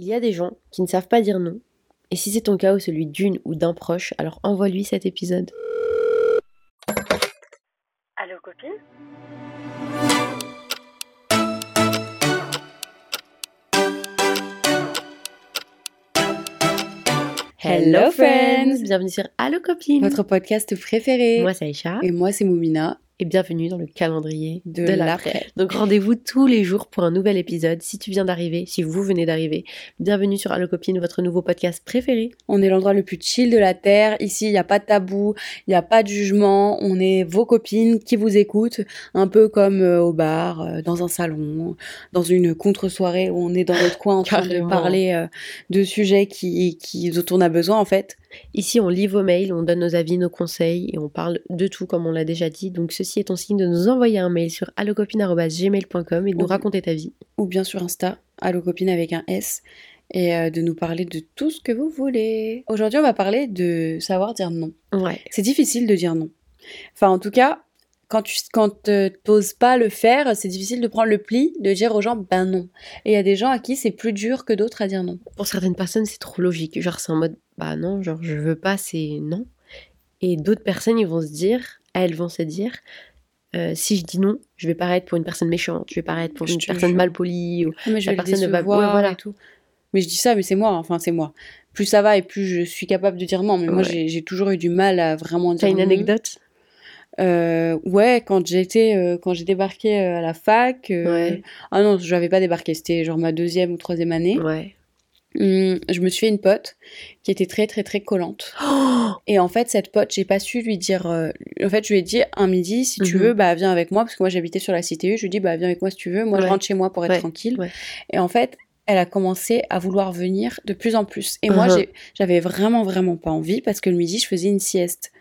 Il y a des gens qui ne savent pas dire non. Et si c'est ton cas ou celui d'une ou d'un proche, alors envoie-lui cet épisode. Allô copine? Hello friends Bienvenue sur Allo copine Votre podcast préféré. Moi c'est Aïcha Et moi c'est Moumina et bienvenue dans le calendrier de, de l'après. Donc rendez-vous tous les jours pour un nouvel épisode. Si tu viens d'arriver, si vous venez d'arriver, bienvenue sur Allo Copine, votre nouveau podcast préféré. On est l'endroit le plus chill de la terre. Ici, il n'y a pas de tabou, il n'y a pas de jugement. On est vos copines qui vous écoutent, un peu comme euh, au bar, euh, dans un salon, dans une contre-soirée où on est dans notre coin en train de parler euh, de sujets qui, qui, dont on a besoin en fait. Ici, on lit vos mails, on donne nos avis, nos conseils et on parle de tout comme on l'a déjà dit. Donc ceci est ton signe de nous envoyer un mail sur allocopine.gmail.com et de nous raconter ta vie. Ou bien sur Insta, Allo Copine avec un S. Et euh, de nous parler de tout ce que vous voulez. Aujourd'hui, on va parler de savoir dire non. Ouais. C'est difficile de dire non. Enfin, en tout cas, quand tu quand t'oses pas le faire, c'est difficile de prendre le pli, de dire aux gens ben non. Et il y a des gens à qui c'est plus dur que d'autres à dire non. Pour certaines personnes, c'est trop logique. Genre, c'est en mode, bah non, genre, je veux pas, c'est non. Et d'autres personnes, ils vont se dire, elles vont se dire, euh, si je dis non, je vais paraître pour une personne méchante, je vais paraître pour Je une personne jure. mal polie. Ou... Mais je La vais personne ne va- ouais, voilà. et tout. Mais je dis ça, mais c'est moi, enfin c'est moi. Plus ça va et plus je suis capable de dire non. Mais moi, Ouais. j'ai j'ai toujours eu du mal à vraiment dire T'as une non. Euh, ouais, quand j'étais, euh, quand j'ai débarqué euh, à la fac. euh, Ouais. Ah non, je n'avais pas débarqué. C'était genre ma deuxième ou troisième année. Ouais. Hum, je me suis fait une pote qui était très très très collante. Et en fait, cette pote, j'ai pas su lui dire. en fait, je lui ai dit un midi, si tu Mhm. veux, bah viens avec moi, parce que moi j'habitais sur la CTU. Je lui ai dit, bah viens avec moi si tu veux. Moi, je rentre chez moi pour être Ouais. tranquille. Et en fait, elle a commencé à vouloir venir de plus en plus. Et moi, Mhm. j'avais vraiment vraiment pas envie parce que le midi, je faisais une sieste.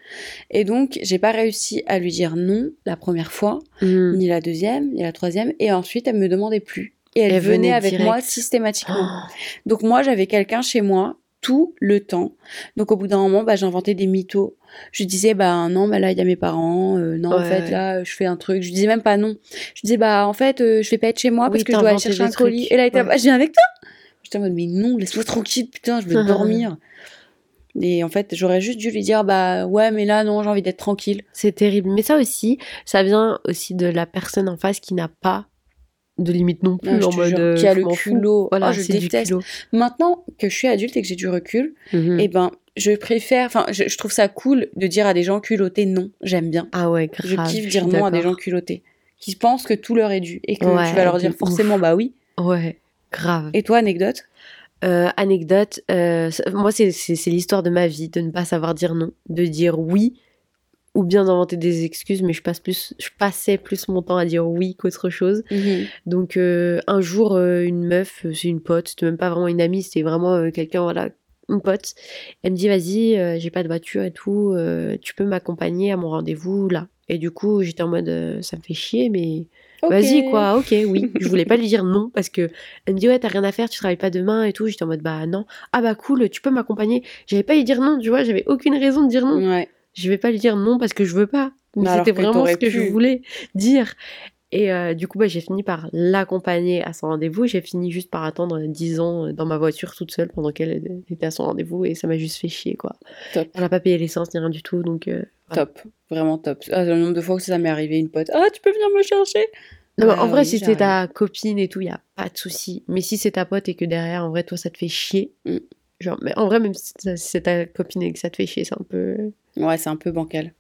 Et donc, j'ai pas réussi à lui dire non la première fois, Hmm. ni la deuxième, ni la troisième. Et ensuite, elle me demandait plus. Et elle, Elle venait, venait avec moi systématiquement. Oh. Donc moi, j'avais quelqu'un chez moi tout le temps. Donc au bout d'un moment, bah, j'inventais des mythos. Je disais, bah non, bah là, il y a mes parents. euh, non, en fait, ouais. là, je fais un truc. Je disais même pas non. Je disais, bah en fait, euh, je vais pas être chez moi Oui, parce que je dois aller chercher un colis. trucs. Et là, il était, Ouais. bah, je viens avec toi? J'étais en mode, mais non, laisse-moi tranquille, putain, je veux dormir. Et en fait, j'aurais juste dû lui dire, bah ouais, mais là, non, j'ai envie d'être tranquille. C'est terrible. Mais ça aussi, ça vient aussi de la personne en face qui n'a pas de limite non plus je en mode jure, euh, qui a je le culot. Voilà, Oh, je déteste. Maintenant que je suis adulte et que j'ai du recul, Mhm. eh ben, je préfère, enfin, je, je trouve ça cool de dire à des gens culottés non. J'aime bien. Ah ouais, Je grave. kiffe suis dire non à des gens culottés qui pensent que tout leur est dû et que Ouais, tu vas leur dire ouf. forcément bah oui. Ouais, grave. Et toi, anecdote? Euh, anecdote, euh, moi c'est l'histoire de ma vie, de ne pas savoir dire non, de dire oui, ou bien d'inventer des excuses, mais je, passe plus, je passais plus mon temps à dire oui qu'autre chose. Donc euh, un jour, euh, une meuf, euh, c'est une pote, c'était même pas vraiment une amie, c'était vraiment euh, quelqu'un, voilà, une pote. Elle me dit, vas-y, j'ai pas de voiture et tout, tu peux m'accompagner à mon rendez-vous là. Et du coup, j'étais en mode, ça me fait chier, mais vas-y quoi, ok, oui. Je voulais pas lui dire non parce que elle me dit, ouais, t'as rien à faire, tu travailles pas demain et tout. J'étais en mode, bah non. Ah bah cool, tu peux m'accompagner. J'avais pas à lui dire non, tu vois, j'avais aucune raison de dire non Ouais. Je vais pas lui dire non parce que je veux pas. Mais c'était vraiment ce que je voulais dire. Et euh, du coup, bah, j'ai fini par l'accompagner à son rendez-vous. J'ai fini juste par attendre 10 ans euh, dans ma voiture toute seule pendant qu'elle était à son rendez-vous et ça m'a juste fait chier, quoi. Top. Elle a pas payé l'essence ni rien du tout, donc... euh, voilà. Top. Vraiment top. Ah, le nombre de fois que ça m'est arrivé une pote. Ah, tu peux venir me chercher? Non, mais Ah en vrai, oui, si c'est ta copine et tout, y a pas de souci. Mais si c'est ta pote et que derrière, en vrai, toi, ça te fait chier... Mm. Genre, mais en vrai, même si c'est- c'est ta copine et que ça te fait chier, c'est un peu... Ouais, c'est un peu bancal.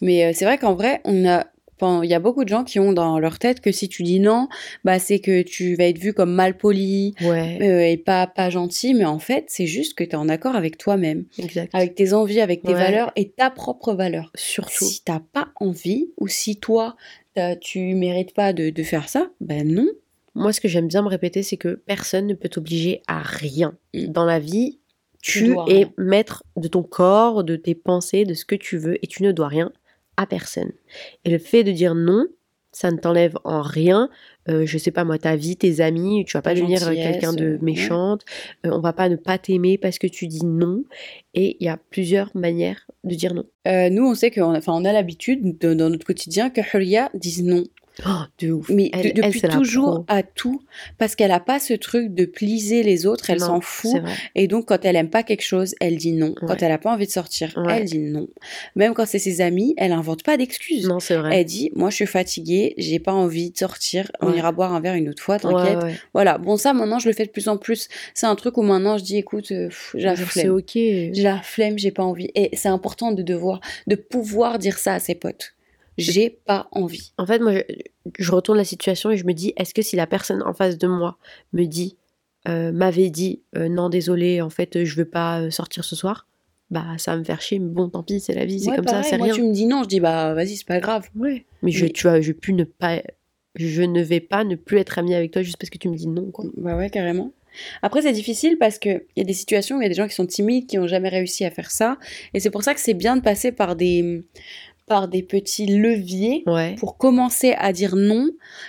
Mais euh, c'est vrai qu'en vrai, on a il y a beaucoup de gens qui ont dans leur tête que si tu dis non, bah c'est que tu vas être vu comme mal poli Ouais, euh, et pas pas gentil, mais en fait, c'est juste que tu es en accord avec toi-même, avec tes envies, avec tes Ouais. valeurs et ta propre valeur. Surtout. Si t'as pas envie ou si toi tu mérites pas de, de faire ça, ben non. Moi, ce que j'aime bien me répéter, c'est que personne ne peut t'obliger à rien. Mm. Dans la vie, Tu dois es maître de ton corps, de tes pensées, de ce que tu veux, et tu ne dois rien à personne. Et le fait de dire non, ça ne t'enlève en rien, euh, je sais pas moi, ta vie, tes amis, tu vas pas devenir euh, quelqu'un de euh, ouais. méchante, euh, on va pas ne pas t'aimer parce que tu dis non, et il y a plusieurs manières de dire non. Euh, nous, on sait qu'on a, enfin, on a l'habitude de- dans notre quotidien que Huria dise non. Oh, de ouf. Mais Elle- de- elle, depuis toujours à tout, parce qu'elle a pas ce truc de pliser les autres, elle s'en fout. Et donc, quand elle aime pas quelque chose, elle dit non. Quand elle a pas envie de sortir, Ouais. elle dit non. Même quand c'est ses amis, elle invente pas d'excuses. Non, c'est vrai. Elle dit, moi, je suis fatiguée, j'ai pas envie de sortir, on Ouais. ira boire un verre une autre fois, t'inquiète. Voilà. Bon, ça, maintenant, je le fais de plus en plus. C'est un truc où maintenant, je dis, écoute, euh, j'ai la Genre, C'est flemme. ok. J'ai la flemme, j'ai pas envie. Et c'est important de devoir, de pouvoir dire ça à ses potes. J'ai pas envie. En fait, moi, je, je retourne la situation et je me dis, est-ce que si la personne en face de moi me dit, euh, m'avait dit, euh, non, désolé, en fait, je veux pas euh, sortir ce soir, bah, ça va me faire chier, mais bon, tant pis, c'est la vie, c'est Ouais, comme pareil, ça, c'est moi, rien. tu me dis non, je dis, bah, vas-y, c'est pas grave. Ouais. Mais je, Mais- tu vois, je pu ne pas, je ne vais pas ne plus être amie avec toi juste parce que tu me dis non, quoi. Bah ouais, carrément. Après, c'est difficile parce qu'il y a des situations où il y a des gens qui sont timides, qui n'ont jamais réussi à faire ça. Et c'est pour ça que c'est bien de passer par des, par des petits leviers Ouais. pour commencer à dire non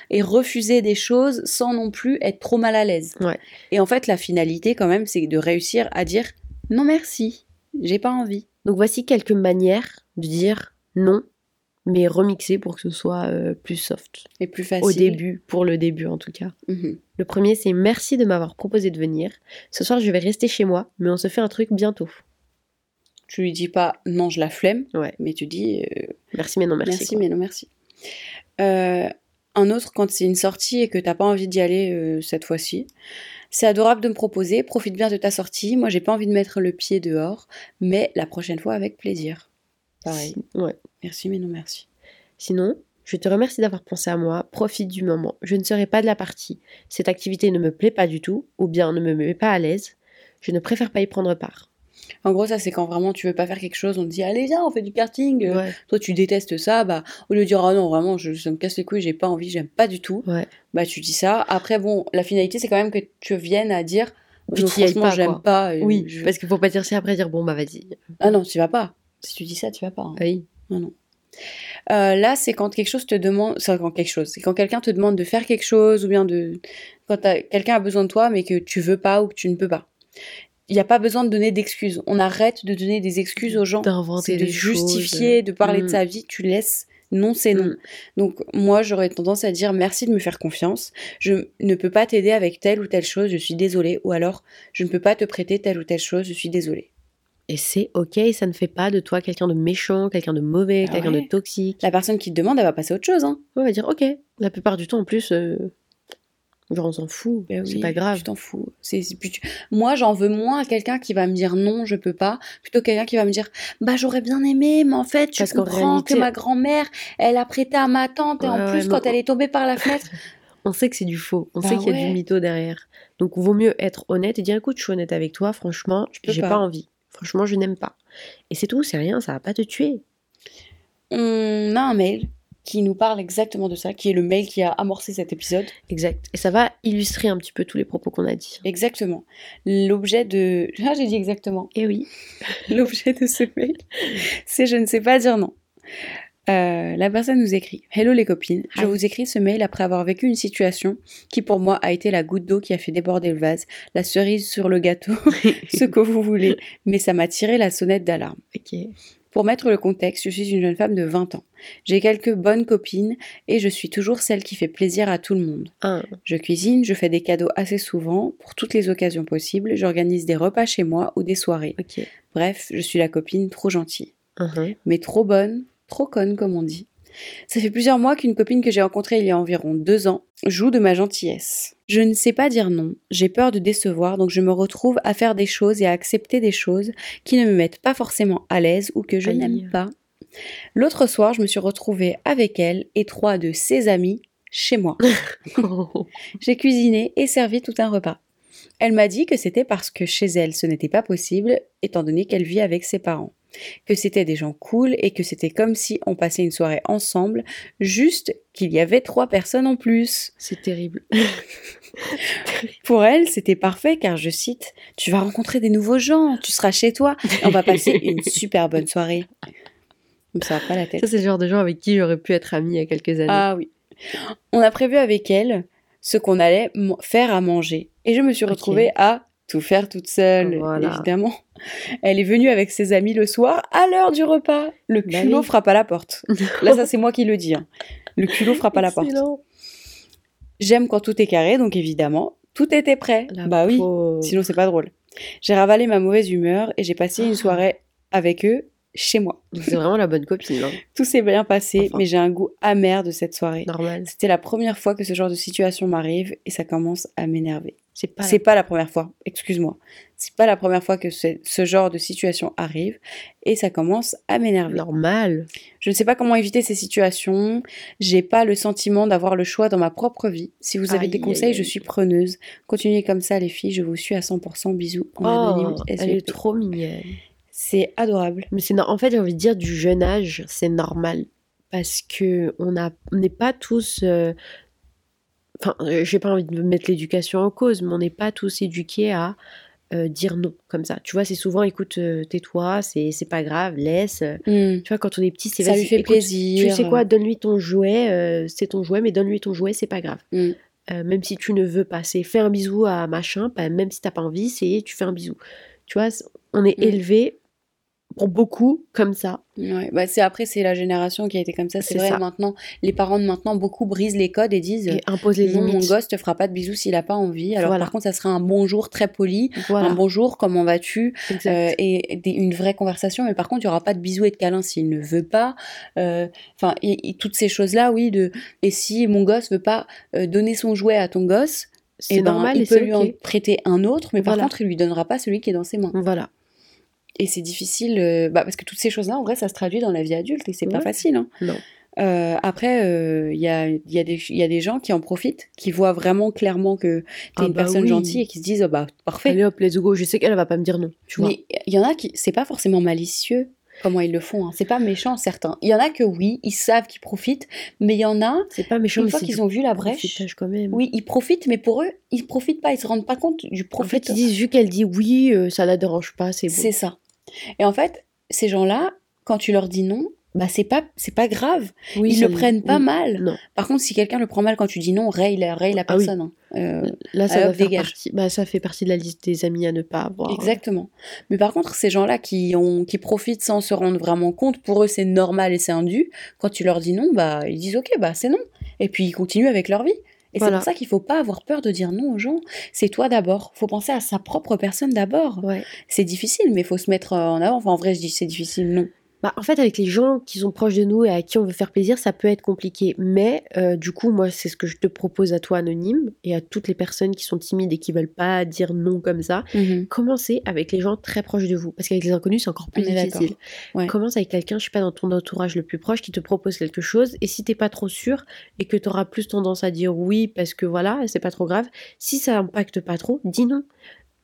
et refuser des choses sans non plus être trop mal à l'aise. Ouais. Et en fait, la finalité, quand même, c'est de réussir à dire non merci, j'ai pas envie. Donc voici quelques manières de dire non, mais remixer pour que ce soit euh, plus soft. Et plus facile. Au début, pour le début en tout cas. Mhm. Le premier, c'est merci de m'avoir proposé de venir. Ce soir, je vais rester chez moi, mais on se fait un truc bientôt. Tu lui dis pas non, je la flemme, Ouais. mais tu dis euh, Merci, mais non, merci. Merci, quoi. mais non merci. Euh, un autre, quand c'est une sortie et que t'as pas envie d'y aller euh, cette fois-ci, c'est adorable de me proposer, profite bien de ta sortie. Moi, j'ai pas envie de mettre le pied dehors, mais la prochaine fois avec plaisir. Pareil. Ouais. Merci, mais non merci. Sinon, je te remercie d'avoir pensé à moi. Profite du moment. Je ne serai pas de la partie. Cette activité ne me plaît pas du tout, ou bien ne me met pas à l'aise. Je ne préfère pas y prendre part. En gros, ça, c'est quand vraiment tu veux pas faire quelque chose, on te dit allez, viens, on fait du karting. Euh, Ouais. Toi, tu détestes ça, bah, au lieu de dire ah non, vraiment, je, ça me casse les couilles, j'ai pas envie, j'aime pas du tout, Ouais. bah, tu dis ça. Après, bon, la finalité, c'est quand même que tu viennes à dire non, t'y ailles franchement, pas, j'aime pas. euh, Oui, je- parce qu'il faut pas dire ça après dire bon bah vas-y. Ah non, tu vas pas. Si tu dis ça, tu vas pas. hein. Oui. Euh, là, c'est quand quelque chose te demande, c'est quand quelque chose, c'est quand quelqu'un te demande de faire quelque chose ou bien de, quand quelqu'un a besoin de toi mais que tu veux pas ou que tu ne peux pas. Il n'y a pas besoin de donner d'excuses. On arrête de donner des excuses aux gens. D'inventer C'est de justifier, choses. de parler de Mm. sa vie. Tu laisses. Non, c'est non. Mm. Donc moi, j'aurais tendance à dire merci de me faire confiance. Je ne peux pas t'aider avec telle ou telle chose. Je suis désolée. Ou alors, je ne peux pas te prêter telle ou telle chose. Je suis désolée. Et c'est ok, ça ne fait pas de toi quelqu'un de méchant, quelqu'un de mauvais, Ah quelqu'un ouais. de toxique. La personne qui te demande, elle va passer à autre chose. Hein. On va dire ok. La plupart du temps en plus, euh, genre on s'en fout, Ben c'est pas grave. Tu t'en fous. C'est, tu- Moi, j'en veux moins à quelqu'un qui va me dire non, je peux pas, plutôt quelqu'un qui va me dire bah j'aurais bien aimé, mais en fait, tu Parce comprends réalité- que ma grand-mère, elle a prêté à ma tante et en Ouais, plus quand elle est tombée par la fenêtre, On sait que c'est du faux, on Bah sait qu'il y a ouais. du mytho derrière. Donc vaut mieux être honnête et dire écoute, je suis honnête avec toi, franchement, j'ai pas. pas. envie. Franchement, je n'aime pas. Et c'est tout, c'est rien, ça va pas te tuer. on a un mail qui nous parle exactement de ça, qui est le mail qui a amorcé cet épisode. Exact. Et ça va illustrer un petit peu tous les propos qu'on a dit. Exactement. L'objet de ah j'ai dit exactement. Et oui. L'objet de ce mail, c'est je ne sais pas dire non. Euh, la personne nous écrit Hello les copines, je vous écris ce mail après avoir vécu une situation qui pour moi a été la goutte d'eau qui a fait déborder le vase, la cerise sur le gâteau, ce que vous voulez, mais ça m'a tiré la sonnette d'alarme. ok. Pour mettre le contexte, je suis une jeune femme de 20 ans. J'ai quelques bonnes copines et je suis toujours celle qui fait plaisir à tout le monde. Un. Je cuisine, je fais des cadeaux assez souvent, pour toutes les occasions possibles, j'organise des repas chez moi ou des soirées. Bref, je suis la copine trop gentille Mhm. mais trop bonne, trop conne comme on dit. Ça fait plusieurs mois qu'une copine que j'ai rencontrée il y a environ deux ans joue de ma gentillesse. Je ne sais pas dire non, j'ai peur de décevoir, donc je me retrouve à faire des choses et à accepter des choses qui ne me mettent pas forcément à l'aise ou que je n'aime pas. L'autre soir, je me suis retrouvée avec elle et trois de ses amis chez moi. J'ai cuisiné et servi tout un repas. Elle m'a dit que c'était parce que chez elle ce n'était pas possible, étant donné qu'elle vit avec ses parents. Que c'était des gens cool et que c'était comme si on passait une soirée ensemble, juste qu'il y avait trois personnes en plus. c'est terrible. Pour elle, c'était parfait car, je cite, Tu vas rencontrer des nouveaux gens, tu seras chez toi et on va passer une super bonne soirée. Ça va pas la tête. Ça, c'est le genre de gens avec qui j'aurais pu être amie il y a quelques années. Ah oui. On a prévu avec elle ce qu'on allait faire à manger. Et je me suis retrouvée à tout faire toute seule, Voilà. évidemment. Elle est venue avec ses amis le soir à l'heure du repas. Le Bah culot oui. frappe à la porte. Là, ça, c'est moi qui le dis. hein. Le culot frappe à la porte. J'aime quand tout est carré, donc évidemment, tout était prêt. La bah oui, sinon c'est pas drôle. J'ai ravalé ma mauvaise humeur et j'ai passé une Ah. soirée avec eux chez moi. C'est vraiment la bonne copine, hein. Tout s'est bien passé, Enfin. mais j'ai un goût amer de cette soirée. normal. C'était la première fois que ce genre de situation m'arrive et ça commence à m'énerver. C'est pas. C'est pas la première fois, excuse-moi. C'est pas la première fois que ce, ce genre de situation arrive et ça commence à m'énerver. normal. Je ne sais pas comment éviter ces situations. J'ai pas le sentiment d'avoir le choix dans ma propre vie. Si vous avez Aïe, des aïe, conseils, je suis preneuse. Continuez comme ça, les filles. Je vous suis à 100%. Bisous. En Oh, elle est trop mignonne. C'est adorable. Mais c'est en fait j'ai envie de dire du jeune âge, c'est normal parce que on n'est pas tous euh, enfin euh, j'ai pas envie de mettre l'éducation en cause, mais on n'est pas tous éduqués à euh, dire non comme ça. Tu vois, c'est souvent écoute euh, tais-toi, c'est c'est pas grave, laisse. Hmm. Tu vois quand on est petit, c'est Ça lui fait écoute, plaisir. Tu sais quoi, donne-lui ton jouet, euh, c'est ton jouet, mais donne-lui ton jouet, c'est pas grave. Mm. Euh, même si tu ne veux pas, c'est fais un bisou à machin, bah, même si t'as pas envie, c'est tu fais un bisou. Tu vois, on est Mm. élevé pour beaucoup comme ça. Ouais, bah c'est après c'est la génération qui a été comme ça. C'est vrai ça. maintenant, les parents de maintenant beaucoup brisent les codes et disent Et impose les non mon gosse te fera pas de bisous s'il a pas envie. Alors Voilà. par contre ça serait un bonjour très poli, Voilà, un bonjour comment vas-tu. Euh, et des- une vraie conversation. Mais par contre, il y aura pas de bisous et de câlins s'il ne veut pas. Euh, Enfin, et, et toutes ces choses-là, oui. De et si mon gosse veut pas euh, donner son jouet à ton gosse, c'est eh ben, normal il et peut lui en prêter un autre, mais par Voilà. contre, il lui donnera pas celui qui est dans ses mains. Voilà. Et c'est difficile, euh, bah, parce que toutes ces choses-là, en vrai, ça se traduit dans la vie adulte et c'est pas facile. hein. Non. Euh, après, euh, il y, a, y, a y a des gens qui en profitent, qui voient vraiment clairement que t'es Ah une bah personne oui. gentille et qui se disent, oh, bah, parfait. Allez hop, let's go. Je sais qu'elle va pas me dire non. Tu vois. Mais il y en a qui, c'est pas forcément malicieux comment ils le font. hein. C'est pas méchant, certains. Il y en a que oui, ils savent qu'ils profitent, mais il y en a, C'est pas méchant, une fois qu'ils ont vu la brèche, quand même. oui, ils profitent, mais pour eux, ils profitent pas, ils se rendent pas compte du En profit. fait, ils disent vu qu'elle dit oui, euh, ça la dérange pas, c'est bon. C'est ça. Et en fait, ces gens-là, quand tu leur dis non, bah c'est pas c'est pas grave. Oui, ils le prennent pas oui. mal. Non. Par contre, si quelqu'un le prend mal quand tu dis non, raye la, raye la Ah oui. personne. hein. Euh, Là, ça va faire dégage. partie. Bah, ça fait partie de la liste des amis à ne pas avoir. Exactement. Mais par contre, ces gens-là qui ont qui profitent sans se rendre vraiment compte, pour eux c'est normal et c'est indu. Quand tu leur dis non, bah ils disent ok, bah c'est non. Et puis ils continuent avec leur vie. Et Voilà. c'est pour ça qu'il faut pas avoir peur de dire non aux gens. C'est toi d'abord. Faut penser à sa propre personne d'abord. Ouais. C'est difficile, mais faut se mettre en avant. Enfin, en vrai, je dis c'est difficile, non. Bah, en fait, avec les gens qui sont proches de nous et à qui on veut faire plaisir, ça peut être compliqué. Mais euh, du coup, moi, c'est ce que je te propose à toi, anonyme, et à toutes les personnes qui sont timides et qui veulent pas dire non comme ça. Commencez avec les gens très proches de vous. Parce qu'avec les inconnus, c'est encore plus On difficile. Ouais. Commence avec quelqu'un, je sais pas, dans ton entourage le plus proche qui te propose quelque chose. Et si t'es pas trop sûr et que tu auras plus tendance à dire oui parce que voilà, c'est pas trop grave, si ça impacte pas trop, dis non.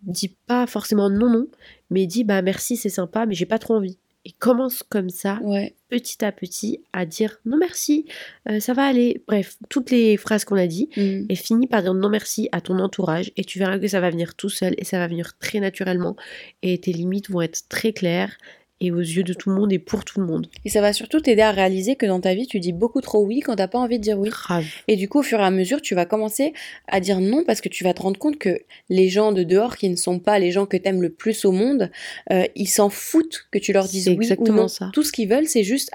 Dis pas forcément non, non, mais dis bah merci, c'est sympa, mais j'ai pas trop envie. Et commence comme ça, Ouais. petit à petit, à dire non merci, euh, ça va aller. Bref, toutes les phrases qu'on a dit. Mm. Et finis par dire non merci à ton entourage et tu verras que ça va venir tout seul et ça va venir très naturellement et tes limites vont être très claires et aux yeux de tout le monde et pour tout le monde. Et ça va surtout t'aider à réaliser que dans ta vie, tu dis beaucoup trop oui quand t'as pas envie de dire oui. Grave. Et du coup, au fur et à mesure, tu vas commencer à dire non parce que tu vas te rendre compte que les gens de dehors, qui ne sont pas les gens que t'aimes le plus au monde, euh, ils s'en foutent que tu leur dises oui ou exactement non. ça. Tout ce qu'ils veulent, c'est juste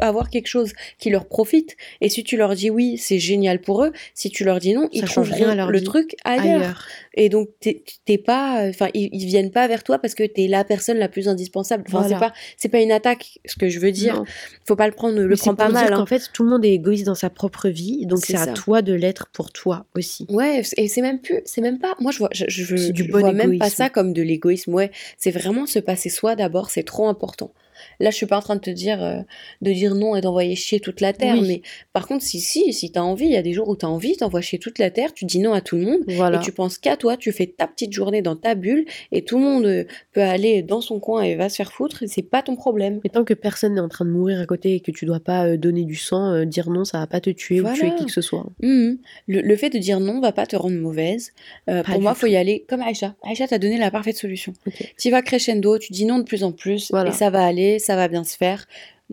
avoir quelque chose qui leur profite. Et si tu leur dis oui, c'est génial pour eux. Si tu leur dis non, ils trouvent rien leur le vie. truc ailleurs. Ailleurs. Et donc t'es pas, enfin ils, ils viennent pas vers toi parce que t'es la personne la plus indispensable. Enfin Voilà. c'est pas c'est pas une attaque. Ce que je veux dire, Non. faut pas le prendre, le Mais prends pas pour dire mal. hein. qu'en fait, tout le monde est égoïste dans sa propre vie, donc C'est à toi de l'être pour toi aussi. Ouais, et c'est même plus, c'est même pas. Moi, je vois, je, du je bon vois même pas ça comme de l'égoïsme. Ouais, c'est vraiment se passer soi d'abord. C'est trop important. Là, je suis pas en train de te dire euh, de dire non et d'envoyer chier toute la terre. Oui. Mais par contre, si si, si t'as envie, il y a des jours où t'as envie, t'envoies chier toute la terre. Tu dis non à tout le monde. Voilà. Et tu penses qu'à toi, tu fais ta petite journée dans ta bulle et tout le monde euh, peut aller dans son coin et va se faire foutre, c'est pas ton problème. Mais tant que personne n'est en train de mourir à côté et que tu dois pas euh, donner du sang, euh, dire non, ça va pas te tuer Voilà. ou tuer qui que ce soit. Mhm. Le, le fait de dire non va pas te rendre mauvaise. Euh, pour moi, faut tout. y aller comme Aïcha. Aïcha t'a donné la parfaite solution. Ok. Tu vas crescendo, tu dis non de plus en plus, Voilà. et ça va aller, ça va bien se faire.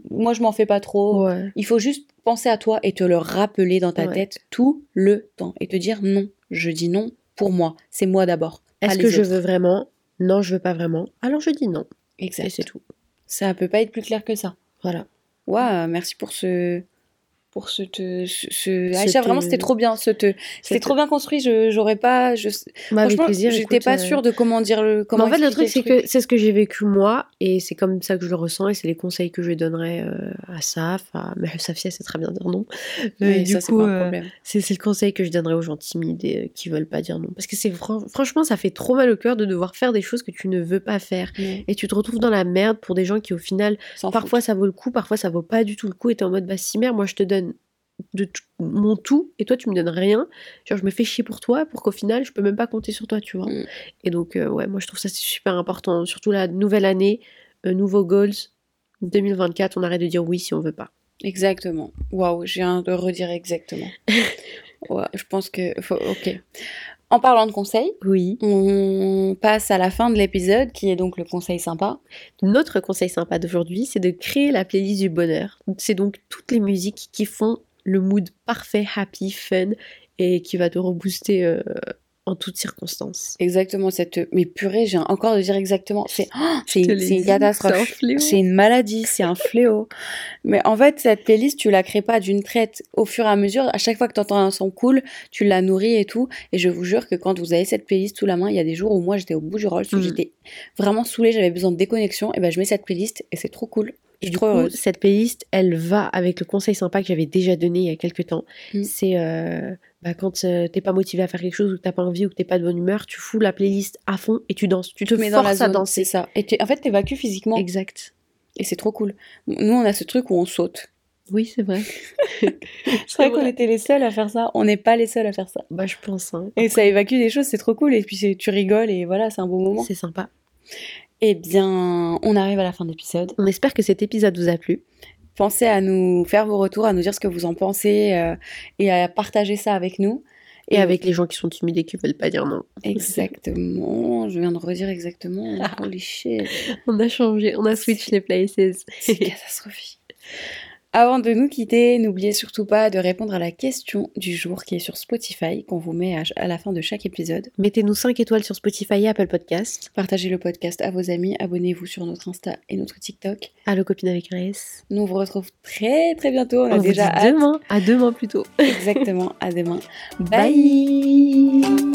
Moi, je m'en fais pas trop. Ouais. Il faut juste penser à toi et te le rappeler dans ta Ouais. tête tout le temps et te dire non, je dis non pour moi, c'est moi d'abord. Est-ce que je veux vraiment? Non, je veux pas vraiment. Alors je dis non. Et Exact. c'est tout. Ça peut pas être plus clair que ça. Voilà. Ouais, merci pour ce. Pour ce. Te, ce, ce- Ce Aïcha, vraiment, c'était trop bien. Ce te... C'était trop bien construit. Je, j'aurais pas. Je... Bah, Franchement, j'étais pas euh, sûre de comment dire le. Comment en fait, le truc, c'est que c'est ce que j'ai vécu moi, et c'est comme ça que je le ressens, et c'est les conseils que je donnerais euh, à Saf, à mais Safia, c'est très bien dire non. Mais Oui, du ça, coup, euh, c'est c'est le conseil que je donnerais aux gens timides et euh, qui veulent pas dire non. Parce que c'est fran- franchement, ça fait trop mal au cœur de devoir faire des choses que tu ne veux pas faire. Et tu te retrouves dans la merde pour des gens qui, au final, parfois ça vaut le coup, parfois ça vaut pas du tout le coup, et t'es en mode, bah si mère, moi je te donne de mon tout, et toi tu me donnes rien. Genre, je me fais chier pour toi, pour qu'au final, je peux même pas compter sur toi, tu vois. Mm. Et donc, euh, ouais, moi je trouve ça c'est super important. Surtout la nouvelle année, euh, nouveaux goals. 2024, on arrête de dire oui si on veut pas. Exactement. Waouh, je viens de redire exactement. ouais, je pense que. Faut... Ok. En parlant de conseils, Oui. on passe à la fin de l'épisode, qui est donc le conseil sympa. Notre conseil sympa d'aujourd'hui, c'est de créer la playlist du bonheur. C'est donc toutes les musiques qui font le mood parfait, happy, fun, et qui va te rebooster euh, en toutes circonstances. Exactement cette. Mais purée, j'ai encore de dire exactement. C'est oh, une, catastrophe. c'est un une maladie, c'est un fléau. Mais en fait, cette playlist, tu la crées pas d'une traite. Au fur et à mesure, à chaque fois que tu entends un son cool, tu la nourris et tout. Et je vous jure que quand vous avez cette playlist sous la main, il y a des jours où moi j'étais au bout du rôle, Mhm. j'étais vraiment saoulée, j'avais besoin de déconnexion. Et ben je mets cette playlist et c'est trop cool. Et du coup, heureuse. cette playlist, elle va avec le conseil sympa que j'avais déjà donné il y a quelques temps. Mm. C'est euh, bah, quand euh, t'es pas motivé à faire quelque chose ou que t'as pas envie ou que t'es pas de bonne humeur, tu fous la playlist à fond et tu danses. Tu te Mais dans la forces à zone, danser. c'est ça. Et tu- en fait, t'évacues physiquement. Exact. Et c'est trop cool. Nous, on a ce truc où on saute. Oui, c'est vrai. C'est vrai qu'on était les seuls à faire ça. On n'est pas les seuls à faire ça. Bah, je pense. hein. Et ça évacue des choses, c'est trop cool. Et puis tu rigoles et voilà, c'est un bon moment. C'est sympa. Eh bien, on arrive à la fin de l'épisode. On espère que cet épisode vous a plu. Pensez à nous faire vos retours, à nous dire ce que vous en pensez euh, et à partager ça avec nous. Et avec les gens qui sont timides et qui veulent pas dire non. Exactement. Je viens de redire exactement. Holy shit. On a changé, on a switch les places. C'est catastrophique. Avant de nous quitter, n'oubliez surtout pas de répondre à la question du jour qui est sur Spotify, qu'on vous met à, à la fin de chaque épisode. Mettez-nous 5 étoiles sur Spotify et Apple Podcast. Partagez le podcast à vos amis, abonnez-vous sur notre Insta et notre TikTok. Allo copine avec Grace. Nous on vous retrouve très très bientôt. On a On vous déjà dit hâte. demain. À demain plutôt. Exactement. À demain. Bye.